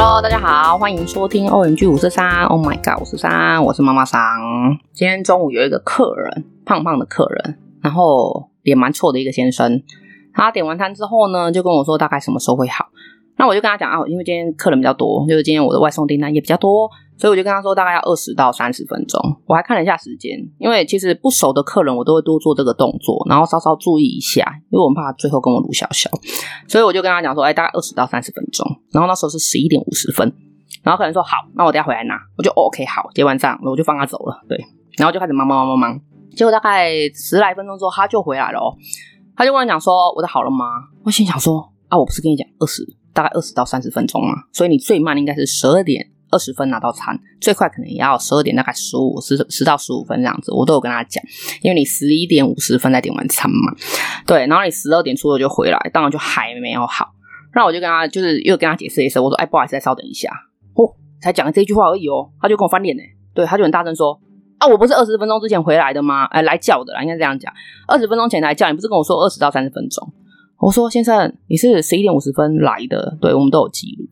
Hello，大家好，欢迎收听 OMG 五四三。Oh my god，五四三，我是妈妈桑。今天中午有一个客人，胖胖的客人，然后脸蛮臭的一个先生。他点完餐之后呢，就跟我说大概什么时候会好。那我就跟他讲啊，因为今天客人比较多，就是今天我的外送订单也比较多，所以我就跟他说大概要二十到三十分钟。我还看了一下时间，因为其实不熟的客人我都会多做这个动作，然后稍稍注意一下，因为我们怕最后跟我卢小小，所以我就跟他讲说，哎，大概二十到三十分钟。然后那时候是十一点五十分，然后客人说好，那我等下回来拿，我就 OK 好，结完账我就放他走了，对，然后就开始忙忙忙忙忙，结果大概十来分钟之后他就回来了哦，他就跟我讲说我的好了吗？我心想说啊，我不是跟你讲二十。大概二十到三十分钟嘛，所以你最慢应该是十二点二十分拿到餐，最快可能也要十二点大概十五十十到十五分这样子，我都有跟他讲，因为你十一点五十分才点完餐嘛，对，然后你十二点出头就回来，当然就还没有好，那我就跟他就是又跟他解释一声，我说哎，不好意思，再稍等一下，哦，才讲了这句话而已哦，他就跟我翻脸呢，对，他就很大声说啊，我不是二十分钟之前回来的吗？哎，来叫的啦，应该这样讲，二十分钟前来叫，你不是跟我说二十到三十分钟？我说：“先生，你是十一点五十分来的，对，我们都有记录。”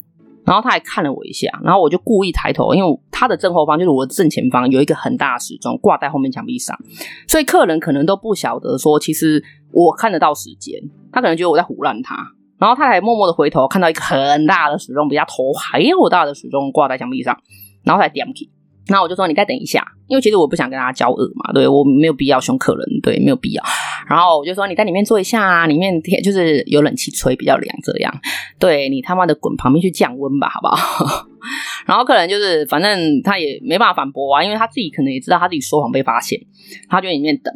然后他还看了我一下，然后我就故意抬头，因为他的正后方就是我的正前方有一个很大的时钟挂在后面墙壁上，所以客人可能都不晓得说，其实我看得到时间，他可能觉得我在胡乱他。然后他还默默的回头看到一个很大的时钟，比他头还要大的时钟挂在墙壁上，然后才点起。那我就说，你再等一下，因为其实我不想跟他交恶嘛，对，我没有必要凶客人，对，没有必要。然后我就说，你在里面坐一下啊，里面天就是有冷气吹，比较凉，这样。对，你他妈的滚旁边去降温吧，好不好？然后客人就是反正他也没办法反驳啊，因为他自己可能也知道他自己说谎被发现，他就在里面等。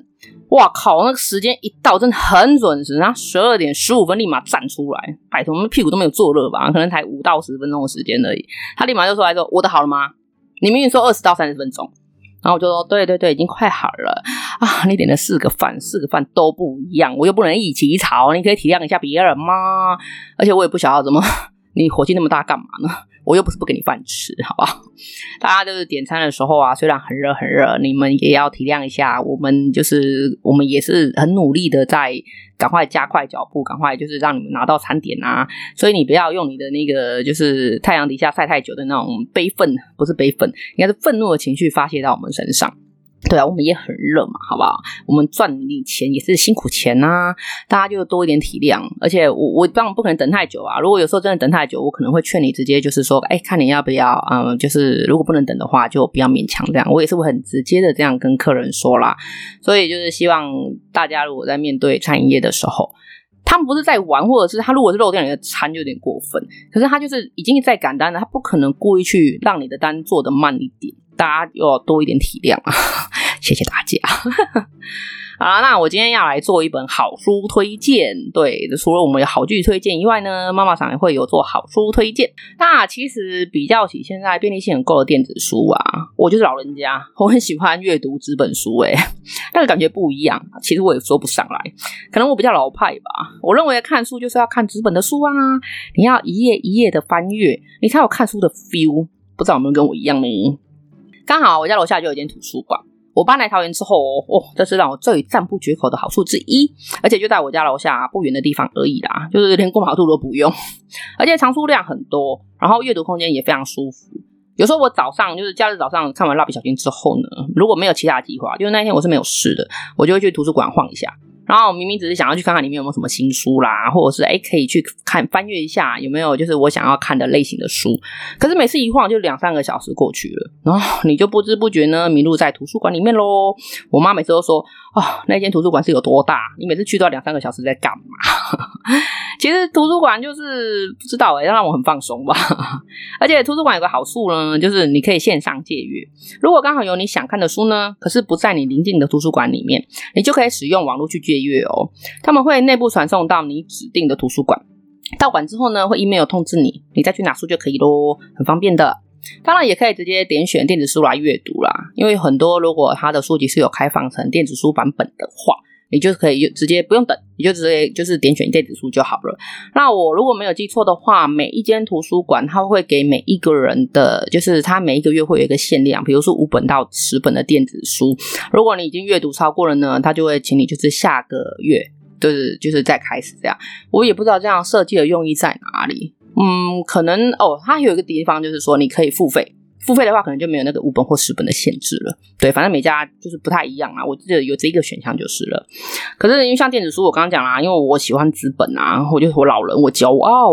哇靠，那个时间一到，真的很准时，然后十二点十五分立马站出来，拜托，我们屁股都没有坐热吧？可能才五到十分钟的时间而已，他立马就出来说：“我的好了吗？”你明明说二十到三十分钟，然后我就说对对对，已经快好了啊！你点了四个饭，四个饭都不一样，我又不能一起炒，你可以体谅一下别人吗？而且我也不晓得怎么，你火气那么大干嘛呢？我又不是不给你饭吃，好不好？大家就是点餐的时候啊，虽然很热很热，你们也要体谅一下。我们就是我们也是很努力的在赶快加快脚步，赶快就是让你们拿到餐点啊。所以你不要用你的那个就是太阳底下晒太久的那种悲愤，不是悲愤，应该是愤怒的情绪发泄到我们身上。对啊，我们也很热嘛，好不好？我们赚你钱也是辛苦钱呐、大家就多一点体谅。而且我我当然不可能等太久啊，如果有时候真的等太久，我可能会劝你直接就是说，哎，看你要不要，嗯，就是如果不能等的话，就不要勉强这样。我也是会很直接的这样跟客人说啦。所以就是希望大家如果在面对餐饮业的时候，他们不是在玩，或者是他如果是漏掉你的餐就有点过分，可是他就是已经在赶单了，他不可能故意去让你的单做的慢一点。大家要多一点体谅啊！谢谢大家。好啦，那我今天要来做一本好书推荐。对，除了我们有好剧推荐以外呢，妈妈桑也会有做好书推荐。那其实比较起现在便利性很够的电子书啊，我就是老人家，我很喜欢阅读纸本书。诶，那个感觉不一样。其实我也说不上来，可能我比较老派吧。我认为看书就是要看纸本的书啊，你要一页一页的翻阅，你才有看书的 feel。不知道有没有跟我一样呢？刚好我家楼下就有一间图书馆。我搬来桃园之后，哦，这是让我最赞不绝口的好处之一，而且就在我家楼下不远的地方而已啦，就是连过马路都不用，而且藏书量很多，然后阅读空间也非常舒服。有时候我早上就是假日早上看完蜡笔小新之后呢，如果没有其他计划，就是那一天我是没有事的，我就会去图书馆晃一下。然后明明只是想要去看看里面有没有什么新书啦，或者是诶可以去看翻阅一下有没有就是我想要看的类型的书。可是每次一晃就两三个小时过去了，然后你就不知不觉呢迷路在图书馆里面喽。我妈每次都说：“哦，那间图书馆是有多大？你每次去都要两三个小时在干嘛？” 其实图书馆就是不知道诶要让我很放松吧。而且图书馆有个好处呢，就是你可以线上借阅。如果刚好有你想看的书呢，可是不在你邻近的图书馆里面，你就可以使用网络去借。阅哦，他们会内部传送到你指定的图书馆，到馆之后呢，会 email 通知你，你再去拿书就可以咯，很方便的。当然也可以直接点选电子书来阅读啦，因为很多如果他的书籍是有开放成电子书版本的话。你就可以直接不用等，你就直接就是点选电子书就好了。那我如果没有记错的话，每一间图书馆它会给每一个人的，就是它每一个月会有一个限量，比如说五本到十本的电子书。如果你已经阅读超过了呢，他就会请你就是下个月，就是就是再开始这样。我也不知道这样设计的用意在哪里。嗯，可能哦，它有一个地方就是说你可以付费，付费的话可能就没有那个五本或十本的限制了。对，反正每家就是不太一样啊。我记得有这一个选项就是了。可是因为像电子书，我刚刚讲啦，因为我喜欢纸本啊，我就是我老人，我骄傲。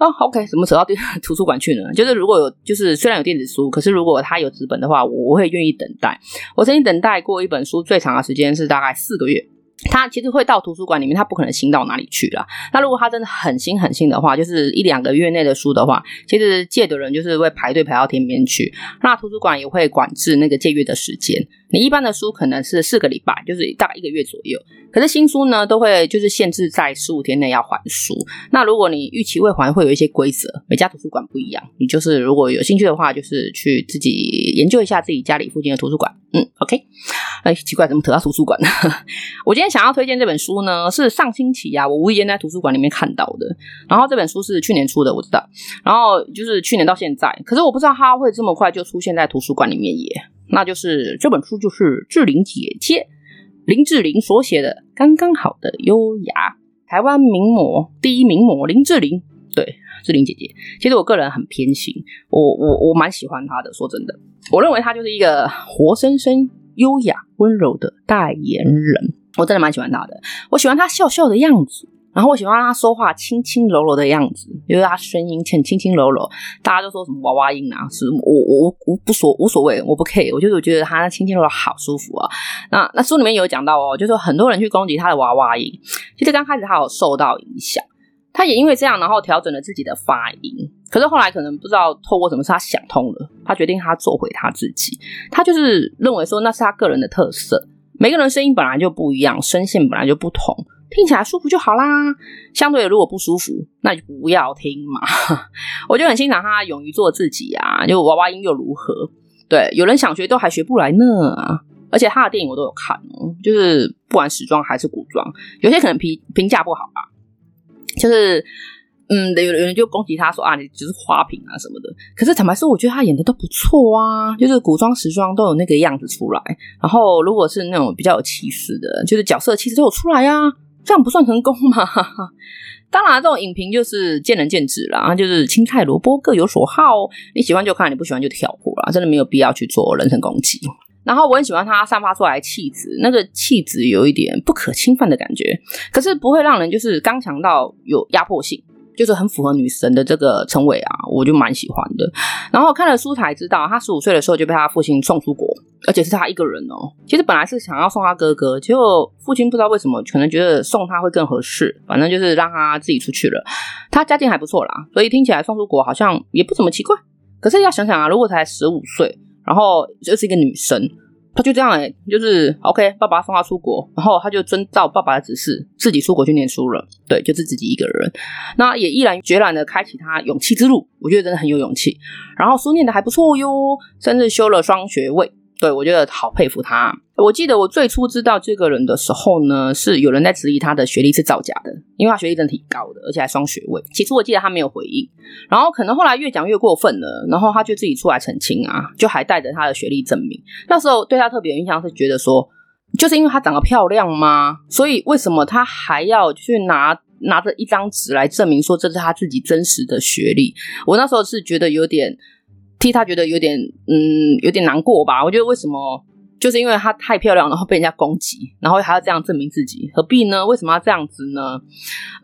哦，OK，怎么扯到 图书馆去呢？就是如果有，就是虽然有电子书，可是如果它有纸本的话，我会愿意等待。我曾经等待过一本书，最长的时间是大概四个月。他其实会到图书馆里面，他不可能新到哪里去啦。那如果他真的很新很新的话，就是一两个月内的书的话，其实借的人就是会排队排到天边去。那图书馆也会管制那个借阅的时间。你一般的书可能是四个礼拜，就是大概一个月左右。可是新书呢，都会就是限制在十五天内要还书。那如果你逾期未还，会有一些规则。每家图书馆不一样。你就是如果有兴趣的话，就是去自己研究一下自己家里附近的图书馆。嗯，OK。哎，奇怪，怎么扯到图书馆呢？我今天想要推荐这本书呢，是上星期呀、我无意间在图书馆里面看到的。然后这本书是去年出的，我知道。然后就是去年到现在，可是我不知道它会这么快就出现在图书馆里面耶。那就是这本书就是志玲姐姐林志玲所写的《刚刚好的优雅》，台湾名模第一名模林志玲，对，志玲姐姐。其实我个人很偏心，我我我蛮喜欢她的。说真的，我认为她就是一个活生生。优雅温柔的代言人，我真的蛮喜欢他的。我喜欢他笑笑的样子，然后我喜欢他说话轻轻柔柔的样子，因为他声音很轻轻柔柔。大家都说什么娃娃音啊，是我我我不所无所谓，我不 care。我就是觉得他轻轻柔柔好舒服啊。那那书里面有讲到哦，就是很多人去攻击他的娃娃音，其实刚开始他有受到影响。他也因为这样，然后调整了自己的发音。可是后来可能不知道透过什么事，他想通了，他决定他做回他自己。他就是认为说那是他个人的特色。每个人声音本来就不一样，声线本来就不同，听起来舒服就好啦。相对，如果不舒服，那就不要听嘛。我就很欣赏他勇于做自己啊，就娃娃音又如何？对，有人想学都还学不来呢。而且他的电影我都有看哦，就是不管时装还是古装，有些可能评评价不好吧。就是，嗯，有有人就攻击他说啊，你只是花瓶啊什么的。可是坦白说，我觉得他演的都不错啊，就是古装、时装都有那个样子出来。然后，如果是那种比较有气势的，就是角色气质都有出来啊，这样不算成功吗？当然，这种影评就是见仁见智啦，就是青菜萝卜各有所好，你喜欢就看，你不喜欢就跳过啦，真的没有必要去做人身攻击。然后我很喜欢他散发出来气质，那个气质有一点不可侵犯的感觉，可是不会让人就是刚强到有压迫性，就是很符合女神的这个称谓啊，我就蛮喜欢的。然后看了书才知道，他十五岁的时候就被他父亲送出国，而且是他一个人哦。其实本来是想要送他哥哥，结果父亲不知道为什么，可能觉得送他会更合适，反正就是让他自己出去了。他家境还不错啦，所以听起来送出国好像也不怎么奇怪。可是要想想啊，如果才十五岁。然后就是一个女生，他就这样哎、欸，就是 OK，爸爸送他出国，然后他就遵照爸爸的指示，自己出国去念书了。对，就是自己一个人，那也毅然决然的开启他勇气之路。我觉得真的很有勇气。然后书念的还不错哟，甚至修了双学位。对，我觉得好佩服他。我记得我最初知道这个人的时候呢，是有人在质疑他的学历是造假的，因为他学历真的挺高的，而且还双学位。起初我记得他没有回应，然后可能后来越讲越过分了，然后他就自己出来澄清啊，就还带着他的学历证明。那时候对他特别有印象是觉得说，就是因为他长得漂亮吗？所以为什么他还要去拿拿着一张纸来证明说这是他自己真实的学历？我那时候是觉得有点。替他觉得有点，嗯，有点难过吧。我觉得为什么，就是因为他太漂亮，然后被人家攻击，然后还要这样证明自己，何必呢？为什么要这样子呢？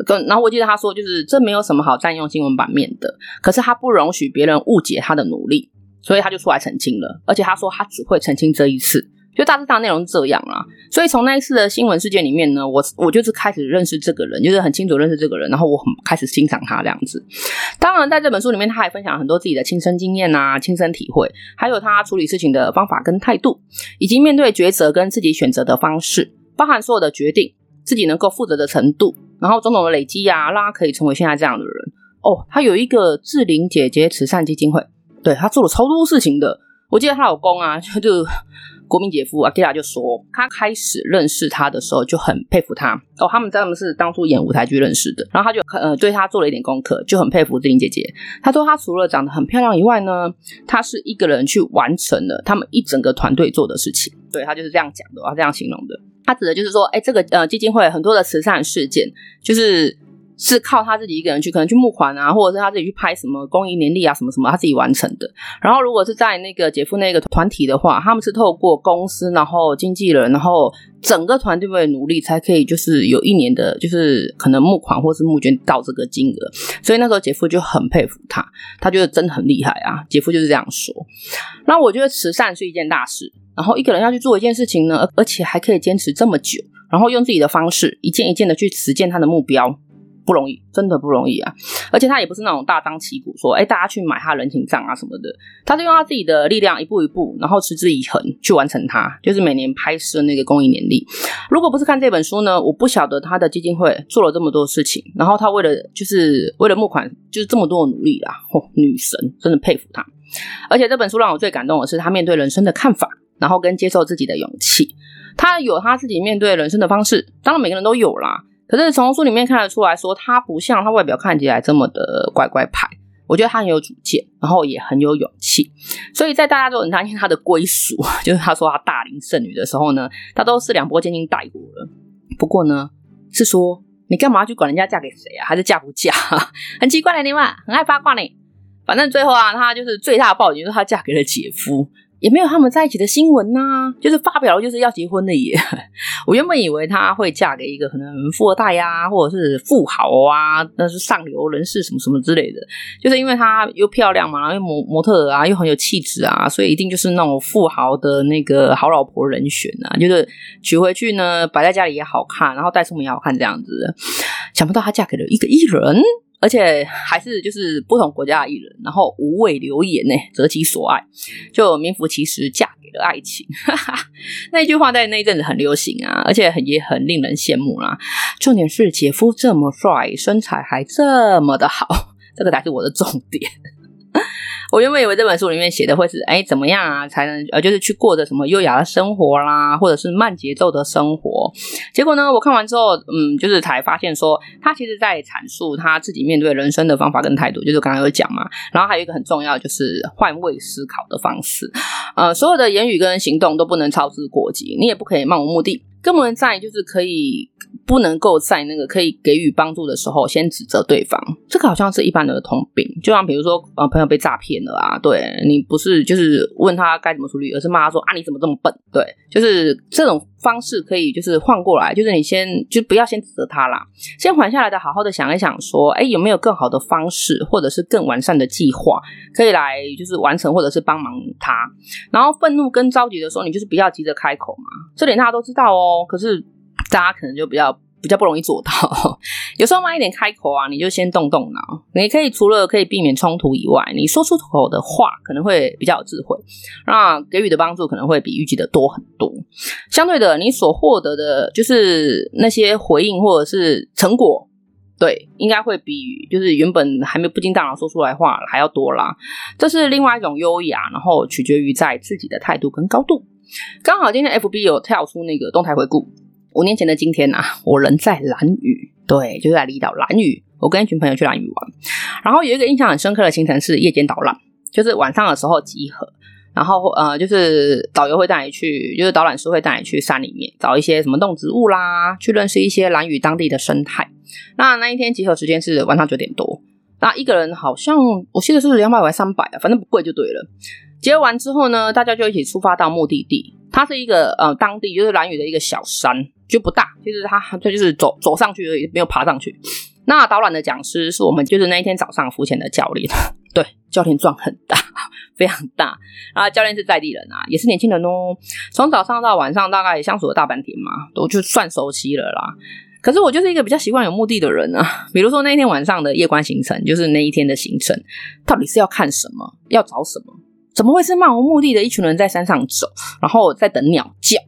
跟然后我记得他说，就是这没有什么好占用新闻版面的。可是他不容许别人误解他的努力，所以他就出来澄清了。而且他说他只会澄清这一次。就大致上内容这样啦，所以从那一次的新闻事件里面呢，我我就是开始认识这个人，就是很清楚认识这个人，然后我很开始欣赏他这样子。当然，在这本书里面，他还分享很多自己的亲身经验啊、亲身体会，还有他处理事情的方法跟态度，以及面对抉择跟自己选择的方式，包含所有的决定，自己能够负责的程度，然后种种的累积啊，让他可以成为现在这样的人。哦，他有一个志玲姐姐慈善基金会，对，他做了超多事情的。我记得她老公啊，就就。国民姐夫阿基拉就说，他开始认识他的时候就很佩服他哦。他们他们是当初演舞台剧认识的，然后他就呃对他做了一点功课，就很佩服志玲姐姐。他说他除了长得很漂亮以外呢，他是一个人去完成了他们一整个团队做的事情。对，他就是这样讲的，他这样形容的。他指的就是说，哎，这个呃基金会很多的慈善事件，就是是靠他自己一个人去，可能去募款啊，或者是他自己去拍什么公益年历啊，什么什么，他自己完成的。然后如果是在那个姐夫那个团体的话，他们是透过公司，然后经纪人，然后整个团队的努力，才可以就是有一年的，就是可能募款或是募捐到这个金额。所以那时候姐夫就很佩服他，他觉得真的很厉害啊。姐夫就是这样说。那我觉得慈善是一件大事，然后一个人要去做一件事情呢，而且还可以坚持这么久，然后用自己的方式一件一件的去实现他的目标。不容易，真的不容易啊！而且他也不是那种大张旗鼓说，哎，大家去买他人情账啊什么的。他是用他自己的力量，一步一步，然后持之以恒去完成它。就是每年拍摄那个公益年历。如果不是看这本书呢，我不晓得他的基金会做了这么多事情。然后他为了就是为了募款，就是这么多的努力啦。嚯，女神，真的佩服他。而且这本书让我最感动的是他面对人生的看法，然后跟接受自己的勇气。他有他自己面对人生的方式，当然每个人都有啦。可是从书里面看得出来说，他不像他外表看起来这么的乖乖牌。我觉得他很有主见，然后也很有勇气。所以在大家都很担心他的归属，就是他说他大龄剩女的时候呢，他都是两波千金带过了。不过呢，是说你干嘛去管人家嫁给谁啊？还是嫁不嫁？很奇怪的，你们很爱八卦呢。反正最后啊，他就是最大的报警，就是他嫁给了姐夫。也没有他们在一起的新闻呐、就是发表了就是要结婚的耶。我原本以为她会嫁给一个可能富二代呀、啊，或者是富豪啊，那是上流人士什么什么之类的。就是因为她又漂亮嘛，然后又模模特啊，又很有气质啊，所以一定就是那种富豪的那个好老婆人选啊。就是娶回去呢，摆在家里也好看，然后带出门也好看这样子。想不到她嫁给了一个艺人。而且还是就是不同国家的艺人，然后无畏流言呢，择其所爱，就名副其实嫁给了爱情。那句话在那一阵子很流行啊，而且很也很令人羡慕啦。重点是姐夫这么帅，身材还这么的好，这个才是我的重点。我原本以为这本书里面写的会是，哎，怎么样啊才能呃，就是去过着什么优雅的生活啦，或者是慢节奏的生活。结果呢，我看完之后，嗯，就是才发现说，他其实在阐述他自己面对人生的方法跟态度，就是刚刚有讲嘛。然后还有一个很重要，就是换位思考的方式。呃，所有的言语跟行动都不能操之过急，你也不可以漫无目的。更不能在就是可以不能够在那个可以给予帮助的时候先指责对方，这个好像是一般的通病。就像比如说，呃，朋友被诈骗了啊，对，你不是就是问他该怎么处理，而是骂他说啊，你怎么这么笨？对，就是这种。方式可以就是换过来，就是你先就不要先指责他啦，先缓下来的，好好的想一想，说，哎，有没有更好的方式，或者是更完善的计划，可以来就是完成，或者是帮忙他。然后愤怒跟着急的时候，你就是不要急着开口嘛，这点大家都知道哦。可是大家可能就比较。比较不容易做到，有时候慢一点开口啊，你就先动动脑。你可以除了可以避免冲突以外，你说出口的话可能会比较有智慧，那给予的帮助可能会比预计的多很多。相对的，你所获得的就是那些回应或者是成果，对，应该会比就是原本还没不经大脑说出来话还要多啦。这是另外一种优雅，然后取决于在自己的态度跟高度。刚好今天 FB 有跳出那个动态回顾。五年前的今天呐、啊，我人在兰屿，对，就是在离岛兰屿。我跟一群朋友去兰屿玩，然后有一个印象很深刻的行程是夜间导览，就是晚上的时候集合，然后呃，就是导游会带你去，就是导览师会带你去山里面找一些什么动植物啦，去认识一些兰屿当地的生态。那那一天集合时间是晚上九点多，那一个人好像我记得是两百还是三百啊，反正不贵就对了。集合完之后呢，大家就一起出发到目的地，它是一个呃当地就是兰屿的一个小山。就不大，其实它它就是走走上去而已，没有爬上去。那导览的讲师是我们，就是那一天早上浮潜的教练。对，教练壮很大，非常大。啊，教练是在地人啊，也是年轻人哦。从早上到晚上，大概相处了大半天嘛，都就算熟悉了啦。可是我就是一个比较习惯有目的的人啊。比如说那一天晚上的夜观行程，就是那一天的行程，到底是要看什么，要找什么？怎么会是漫无目的的一群人在山上走，然后在等鸟叫？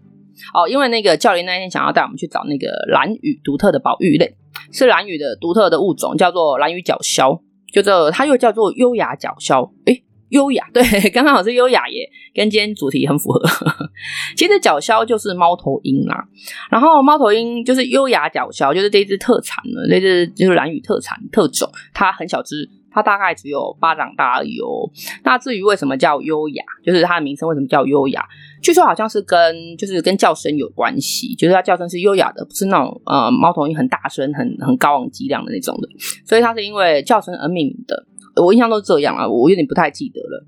哦，因为那个教练那天想要带我们去找那个兰屿独特的保育类，是兰屿的独特的物种，叫做兰屿角鸮，就这它又叫做优雅角鸮。诶，优雅，对，刚刚好是优雅耶，跟今天主题很符合。其实角鸮就是猫头鹰啦，然后猫头鹰就是优雅角鸮，就是这只特产的，这只就是兰屿特产特种，它很小只。它大概只有巴掌大而已哦。那至于为什么叫优雅，就是它的名称为什么叫优雅？据说好像是跟就是跟叫声有关系，就是它叫声是优雅的，不是那种呃猫头鹰很大声、很很高昂、激亮的那种的。所以它是因为叫声而命名的。我印象都是这样啊，我有点不太记得了。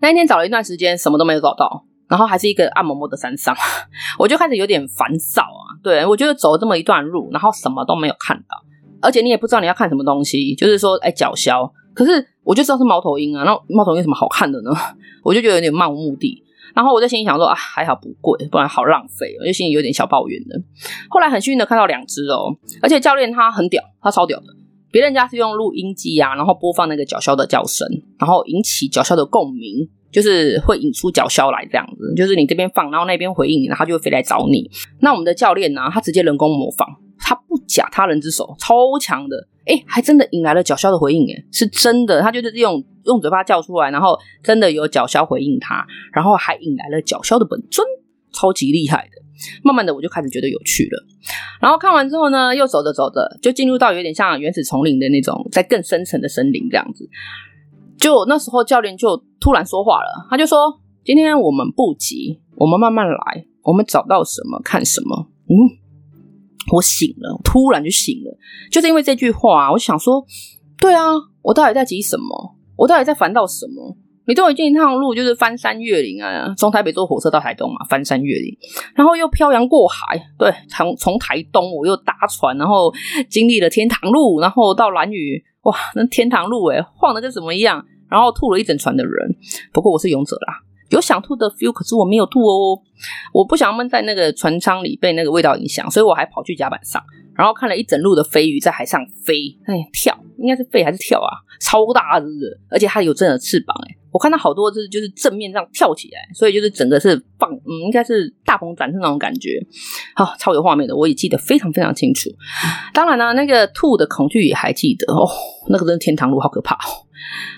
那一天找了一段时间，什么都没有找到。然后还是一个暗摸摸的山上，我就开始有点烦躁啊。对，我觉得走了这么一段路，然后什么都没有看到，而且你也不知道你要看什么东西，就是说，哎，角鸮。可是我就知道是猫头鹰啊，那猫头鹰有什么好看的呢？我就觉得有点漫无目的。然后我在心里想说，啊，还好不贵，不然好浪费。我就心里有点小抱怨的。后来很幸运的看到两只哦，而且教练他很屌，他超屌的。别人家是用录音机啊，然后播放那个角鸮的叫声，然后引起角鸮的共鸣。就是会引出角鸮来这样子，就是你这边放，然后那边回应你，然后它就会飞来找你。那我们的教练呢，他直接人工模仿，假他人之手，超强的，诶，还真的引来了角鸮的回应，诶，是真的，他就是用用嘴巴叫出来，然后真的有角鸮回应他，然后还引来了角鸮的本尊，超级厉害的。慢慢的，我就开始觉得有趣了。然后看完之后呢，又走着走着，就进入到有点像原始丛林的那种，在更深层的森林这样子。就那时候，教练就突然说话了，他就说：“今天我们不急，我们慢慢来，我们找到什么看什么。”嗯，我醒了，突然就醒了，就是因为这句话，我想说：“对啊，我到底在急什么？我到底在烦躁什么？你都已经一趟路，就是翻山越岭啊，从台北坐火车到台东嘛，翻山越岭，然后又漂洋过海，对，从从台东我又搭船，然后经历了天堂路，然后到兰屿，哇，那天堂路诶，晃的跟什么一样。”然后吐了一整船的人，不过我是勇者啦，有想吐的 feel，可是我没有吐哦。我不想闷在那个船舱里被那个味道影响，所以我还跑去甲板上，然后看了一整路的飞鱼在海上飞，哎，跳，应该是飞还是跳啊？超大只的，而且它有真的翅膀，哎，我看到好多就是就是正面这样跳起来，所以就是整个是放，嗯，应该是大鹏展翅那种感觉，好，超有画面的，我也记得非常非常清楚。当然呢，那个吐的恐惧也还记得哦，那个真的天堂路好可怕哦。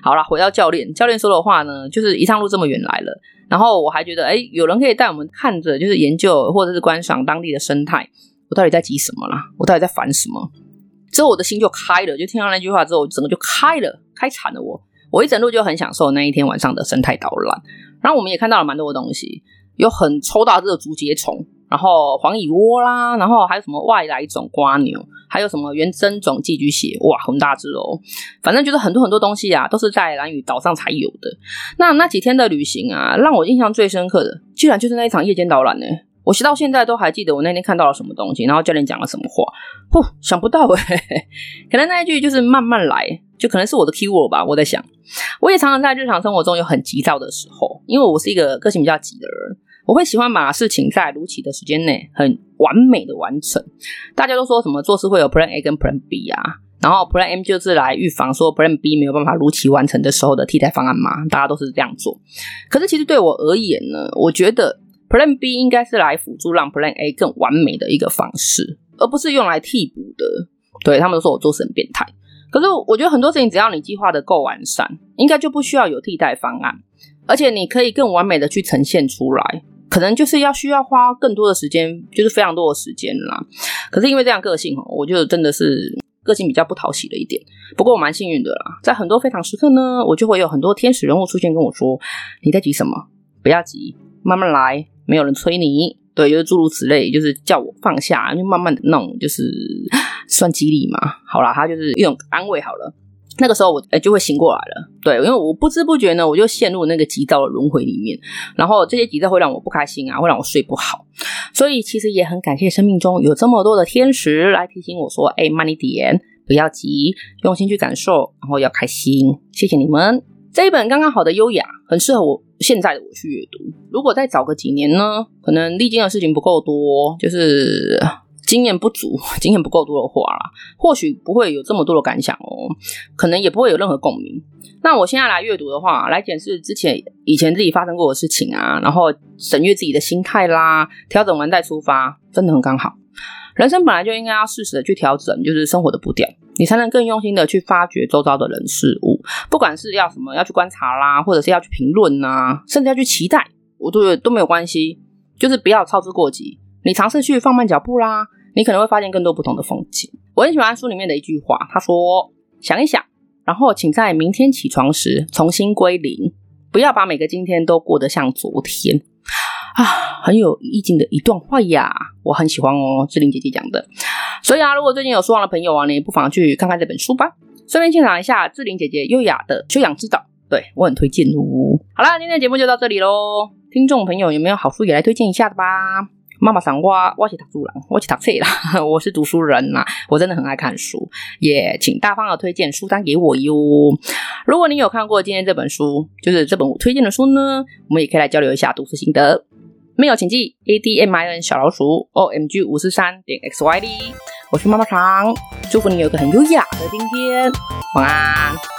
好了，回到教练，教练说的话呢，就是一趟路这么远来了，然后我还觉得，哎，有人可以带我们看着，就是研究或者是观赏当地的生态。我到底在急什么啦？我到底在烦什么？之后我的心就开了，就听到那句话之后，整个就开了，开惨了我。我一整路就很享受那一天晚上的生态导览，然后我们也看到了蛮多的东西，有很抽大只的竹节虫。然后黄蚁窝啦，然后还有什么外来种瓜牛，还有什么原生种寄居蟹，哇，很大只哦！反正就是很多很多东西啊，都是在兰屿岛上才有的。那那几天的旅行啊，让我印象最深刻的，居然就是那一场夜间导览呢。我到现在都还记得我那天看到了什么东西，然后教练讲了什么话。嚯，想不到诶，可能那一句就是慢慢来，就可能是我的 keyword 吧。我在想，我也常常在日常生活中有很急躁的时候，因为我是一个个性比较急的人。我会喜欢把事情在如期的时间内很完美的完成。大家都说什么做事会有 Plan A 跟 Plan B 啊，然后 Plan M 就是来预防说 Plan B 没有办法如期完成的时候的替代方案嘛。大家都是这样做。可是其实对我而言呢，我觉得 Plan B 应该是来辅助让 Plan A 更完美的一个方式，而不是用来替补的。对，他们都说我做事很变态，可是我觉得很多事情只要你计划的够完善，应该就不需要有替代方案，而且你可以更完美的去呈现出来。可能就是要需要花更多的时间，就是非常多的时间啦。可是因为这样个性哦，我就真的是个性比较不讨喜了一点。不过我蛮幸运的啦，在很多非常时刻呢，我就会有很多天使人物出现跟我说：“你在急什么？不要急，慢慢来，没有人催你。”对，就是诸如此类，就是叫我放下，就慢慢的弄，就是算激励嘛。好啦，他就是一种安慰好了。那个时候我诶就会醒过来了，对，因为我不知不觉呢，我就陷入那个急躁的轮回里面，然后这些急躁会让我不开心啊，会让我睡不好，所以其实也很感谢生命中有这么多的天使来提醒我说，哎，慢一点，不要急，用心去感受，然后要开心，谢谢你们。这一本刚刚好的优雅，很适合我现在的我去阅读。如果再早个几年呢，可能历经的事情不够多，就是。经验不足，经验不够多的话啦，或许不会有这么多的感想哦，可能也不会有任何共鸣。那我现在来阅读的话，来检视之前以前自己发生过的事情啊，然后审阅自己的心态啦，调整完再出发，真的很刚好。人生本来就应该要适时的去调整，就是生活的步调，你才能更用心的去发掘周遭的人事物，不管是要什么要去观察啦，或者是要去评论呐，甚至要去期待，我都都没有关系，就是不要操之过急。你尝试去放慢脚步啦，你可能会发现更多不同的风景。我很喜欢书里面的一句话，他说：“想一想，然后请在明天起床时重新归零，不要把每个今天都过得像昨天。啊，很有意境的一段话呀，我很喜欢哦，志玲姐姐讲的。所以啊，如果最近有书荒的朋友啊，你不妨去看看这本书吧，顺便欣赏一下志玲姐姐优雅的修养之道，对，我很推荐哦。好啦，今天的节目就到这里喽，听众朋友有没有好书也来推荐一下的吧？妈妈桑哇，我是读书人，我是读册啦，我是读书人呐，我真的很爱看书，也请大方的推荐书单给我哟。如果你有看过今天这本书，就是这本我推荐的书呢，我们也可以来交流一下读书心得。没有请记 A D M I N 小老鼠 O M G 五四三点 X Y D，我是妈妈桑，祝福你有个很优雅的今天，晚安。